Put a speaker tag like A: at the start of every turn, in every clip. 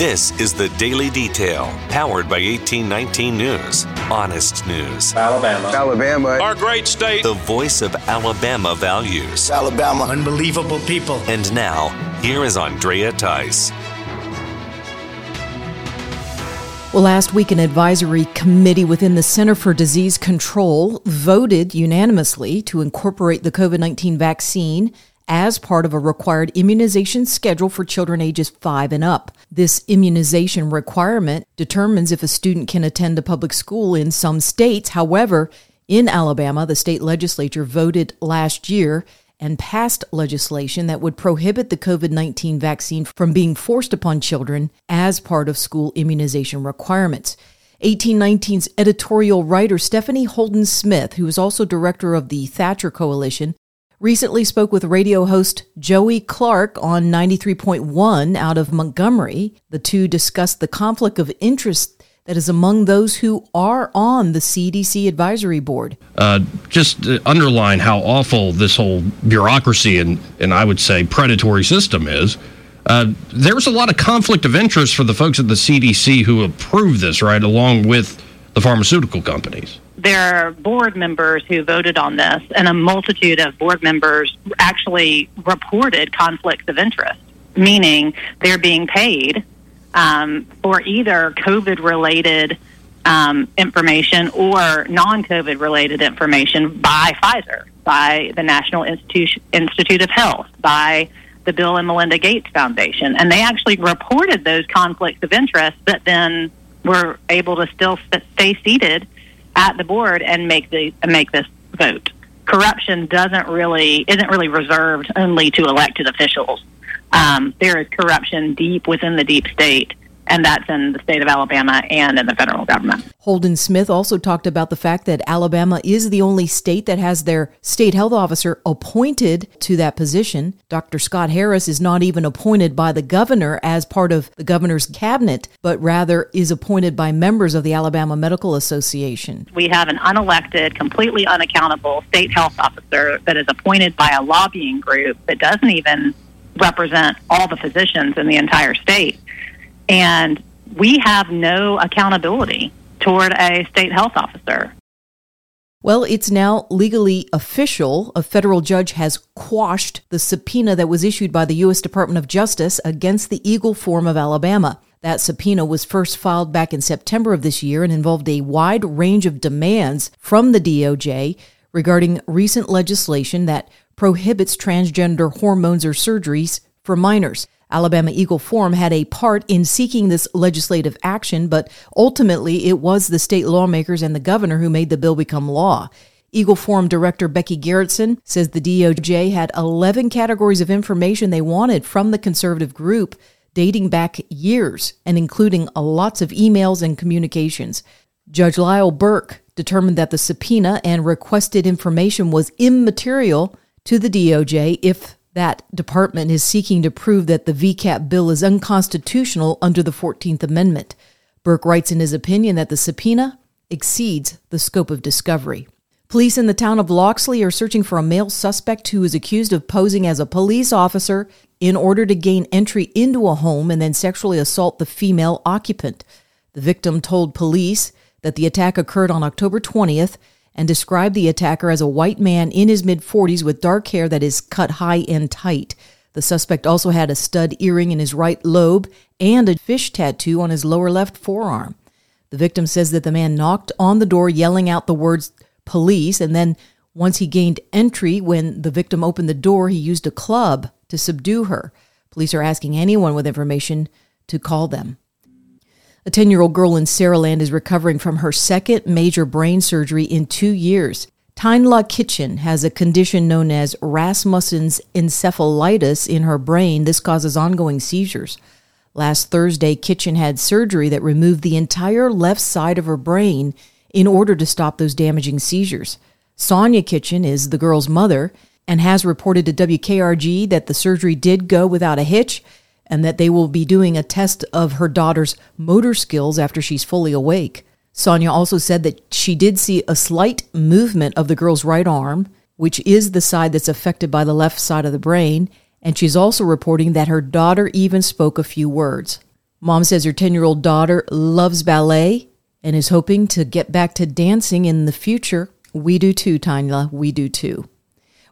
A: This is the Daily Detail, powered by 1819 News. Honest news.
B: Alabama.
C: Alabama.
D: Our great state.
A: The voice of Alabama values.
C: Alabama.
E: Unbelievable people.
A: And now, here is Andrea Tice.
F: Well, last week, an advisory committee within the Center for Disease Control voted unanimously to incorporate the COVID 19 vaccine as part of a required immunization schedule for children ages 5 and up. This immunization requirement determines if a student can attend a public school in some states. However, in Alabama, the state legislature voted last year and passed legislation that would prohibit the COVID 19 vaccine from being forced upon children as part of school immunization requirements. 1819's editorial writer Stephanie Holden Smith, who is also director of the Thatcher Coalition, recently spoke with radio host Joey Clark on 93.1 out of Montgomery. The two discussed the conflict of interest that is among those who are on the CDC advisory board.
G: Uh, just to underline how awful this whole bureaucracy and, and I would say predatory system is. Uh, there's a lot of conflict of interest for the folks at the CDC who approve this, right, along with the pharmaceutical companies
H: there are board members who voted on this, and a multitude of board members actually reported conflicts of interest, meaning they're being paid um, for either COVID related um, information or non COVID related information by Pfizer, by the National Institute, Institute of Health, by the Bill and Melinda Gates Foundation. And they actually reported those conflicts of interest, but then were able to still stay seated at the board and make the make this vote. Corruption doesn't really isn't really reserved only to elected officials. Um, there is corruption deep within the deep state and that's in the state of Alabama and in the federal government.
F: Holden Smith also talked about the fact that Alabama is the only state that has their state health officer appointed to that position. Dr. Scott Harris is not even appointed by the governor as part of the governor's cabinet, but rather is appointed by members of the Alabama Medical Association.
H: We have an unelected, completely unaccountable state health officer that is appointed by a lobbying group that doesn't even represent all the physicians in the entire state. And we have no accountability toward a state health officer.
F: Well, it's now legally official. A federal judge has quashed the subpoena that was issued by the U.S. Department of Justice against the Eagle Forum of Alabama. That subpoena was first filed back in September of this year and involved a wide range of demands from the DOJ regarding recent legislation that prohibits transgender hormones or surgeries for minors. Alabama Eagle Forum had a part in seeking this legislative action, but ultimately it was the state lawmakers and the governor who made the bill become law. Eagle Forum Director Becky Gerritson says the DOJ had 11 categories of information they wanted from the conservative group dating back years and including lots of emails and communications. Judge Liles Burke determined that the subpoena and requested information was immaterial to the DOJ if that department is seeking to prove that the VCAP bill is unconstitutional under the 14th Amendment. Burke writes in his opinion that the subpoena exceeds the scope of discovery. Police in the town of Loxley are searching for a male suspect who is accused of posing as a police officer in order to gain entry into a home and then sexually assault the female occupant. The victim told police that the attack occurred on October 20th and described the attacker as a white man in his mid 40s with dark hair that is cut high and tight. The suspect also had a stud earring in his right lobe and a fish tattoo on his lower left forearm. The victim says that the man knocked on the door, yelling out the words police, and then once he gained entry, when the victim opened the door, he used a club to subdue her. Police are asking anyone with information to call them. A 10 year old girl in Saraland is recovering from her second major brain surgery in two years. Tynla Kitchen has a condition known as Rasmussen's encephalitis in her brain. This causes ongoing seizures. Last Thursday, Kitchen had surgery that removed the entire left side of her brain in order to stop those damaging seizures. Sonia Kitchen is the girl's mother and has reported to WKRG that the surgery did go without a hitch and that they will be doing a test of her daughter's motor skills after she's fully awake. Sonia also said that she did see a slight movement of the girl's right arm, which is the side that's affected by the left side of the brain, and she's also reporting that her daughter even spoke a few words. Mom says her 10 year old daughter loves ballet and is hoping to get back to dancing in the future. We do too, Tanya. We do too.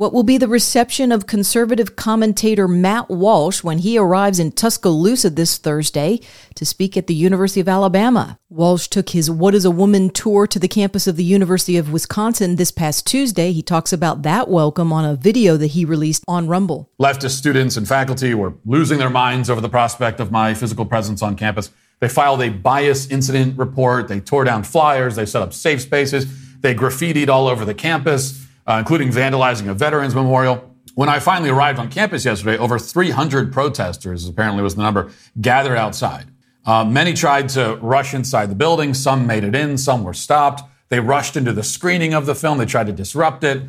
F: What will be the reception of conservative commentator Matt Walsh when he arrives in Tuscaloosa this Thursday to speak at the University of Alabama? Walsh took his What is a Woman tour to the campus of the University of Wisconsin this past Tuesday. He talks about that welcome on a video that he released on Rumble.
B: Leftist students and faculty were losing their minds over the prospect of my physical presence on campus. They filed a bias incident report. They tore down flyers. They set up safe spaces. They graffitied all over the campus uh, including vandalizing a veterans memorial. When I finally arrived on campus yesterday, over 300 protesters, apparently was the number, gathered outside. Uh, many tried to rush inside the building. Some made it in. Some were stopped. They rushed into the screening of the film. They tried to disrupt it.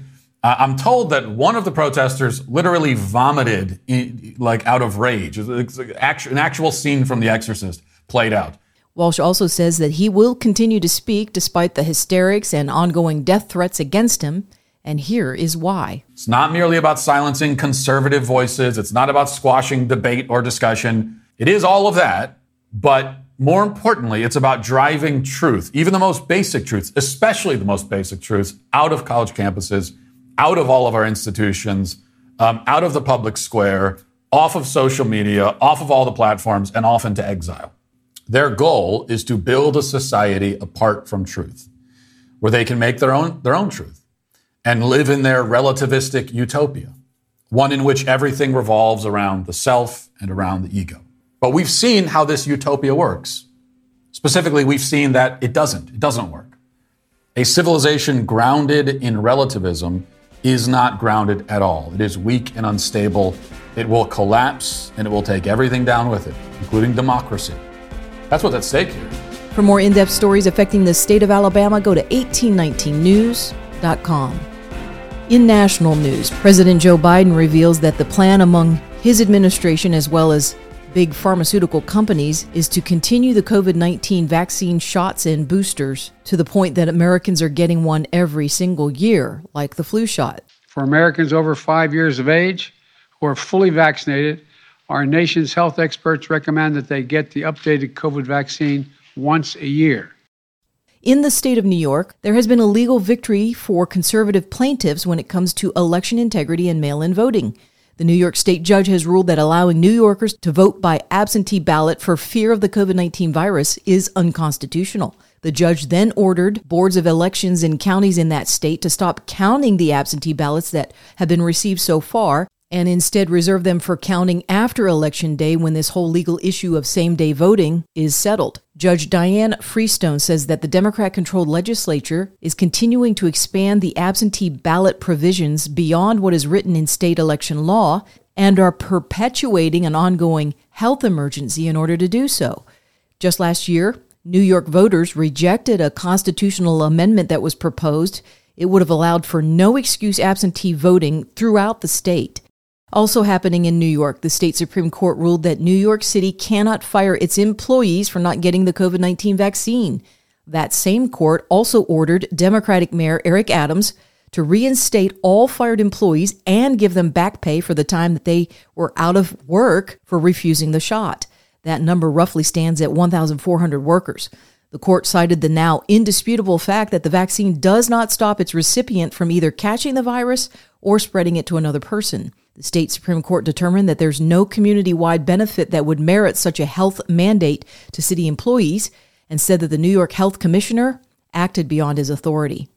B: Uh, I'm told that one of the protesters literally vomited, in, like out of rage. It's an actual scene from The Exorcist played out.
F: Walsh also says that he will continue to speak despite the hysterics and ongoing death threats against him. And here is why.
B: It's not merely about silencing conservative voices, it's not about squashing debate or discussion. It is all of that, but more importantly, it's about driving truth, even the most basic truths, especially the most basic truths, out of college campuses, out of all of our institutions, um, out of the public square, off of social media, off of all the platforms, and off into exile. Their goal is to build a society apart from truth, where they can make their own, their own truth and live in their relativistic utopia, one in which everything revolves around the self and around the ego. But we've seen how this utopia works. Specifically, we've seen that it doesn't. It doesn't work. A civilization grounded in relativism is not grounded at all. It is weak and unstable. It will collapse and it will take everything down with it, including democracy. That's what's at stake here.
F: For more in depth stories affecting the state of Alabama, go to 1819news.com. In national news, President Joe Biden reveals that the plan among his administration, as well as big pharmaceutical companies, is to continue the COVID 19 vaccine shots and boosters to the point that Americans are getting one every single year, like the flu shot.
C: For Americans over five years of age who are fully vaccinated, our nation's health experts recommend that they get the updated COVID vaccine once a year.
F: In the state of New York, there has been a legal victory for conservative plaintiffs when it comes to election integrity and mail in voting. The New York State judge has ruled that allowing New Yorkers to vote by absentee ballot for fear of the COVID 19 virus is unconstitutional. The judge then ordered boards of elections in counties in that state to stop counting the absentee ballots that have been received so far and instead reserve them for counting after Election Day when this whole legal issue of same day voting is settled. Judge Dianne Freestone says that the Democrat controlled legislature is continuing to expand the absentee ballot provisions beyond what is written in state election law and are perpetuating an ongoing health emergency in order to do so. Just last year, New York voters rejected a constitutional amendment that was proposed. It would have allowed for no excuse absentee voting throughout the state. Also happening in New York, the state Supreme Court ruled that New York City cannot fire its employees for not getting the COVID 19 vaccine. That same court also ordered Democratic Mayor Eric Adams to reinstate all fired employees and give them back pay for the time that they were out of work for refusing the shot. That number roughly stands at 1,400 workers. The court cited the now indisputable fact that the vaccine does not stop its recipient from either catching the virus or spreading it to another person. The state Supreme Court determined that there's no community wide benefit that would merit such a health mandate to city employees and said that the New York Health Commissioner acted beyond his authority.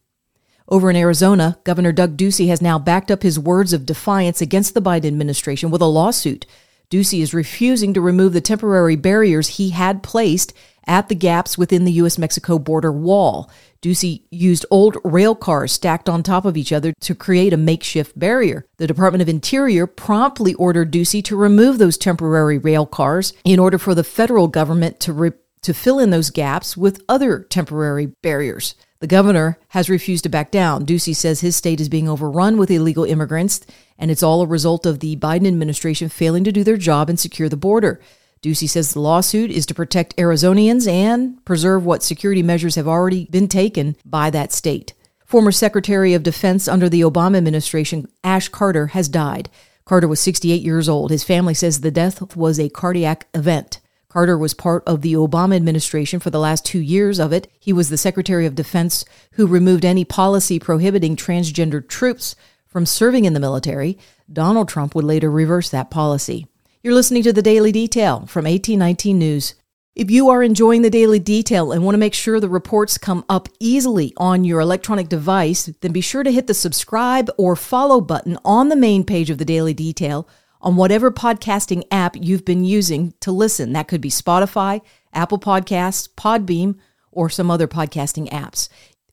F: Over in Arizona, Governor Doug Ducey has now backed up his words of defiance against the Biden administration with a lawsuit. Ducey is refusing to remove the temporary barriers he had placed at the gaps within the U.S. Mexico border wall. Ducey used old rail cars stacked on top of each other to create a makeshift barrier. The Department of Interior promptly ordered Ducey to remove those temporary rail cars in order for the federal government to, re- to fill in those gaps with other temporary barriers. The governor has refused to back down. Ducey says his state is being overrun with illegal immigrants, and it's all a result of the Biden administration failing to do their job and secure the border. Ducey says the lawsuit is to protect Arizonians and preserve what security measures have already been taken by that state. Former Secretary of Defense under the Obama administration, Ash Carter, has died. Carter was 68 years old. His family says the death was a cardiac event. Carter was part of the Obama administration for the last two years of it. He was the Secretary of Defense who removed any policy prohibiting transgender troops from serving in the military. Donald Trump would later reverse that policy. You're listening to the Daily Detail from 1819 News. If you are enjoying the Daily Detail and want to make sure the reports come up easily on your electronic device, then be sure to hit the subscribe or follow button on the main page of the Daily Detail on whatever podcasting app you've been using to listen. That could be Spotify, Apple Podcasts, Podbean, or some other podcasting apps.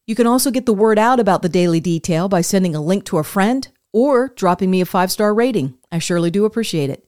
F: You can also get the word out about the daily detail by sending a link to a friend or dropping me a five star rating. I surely do appreciate it.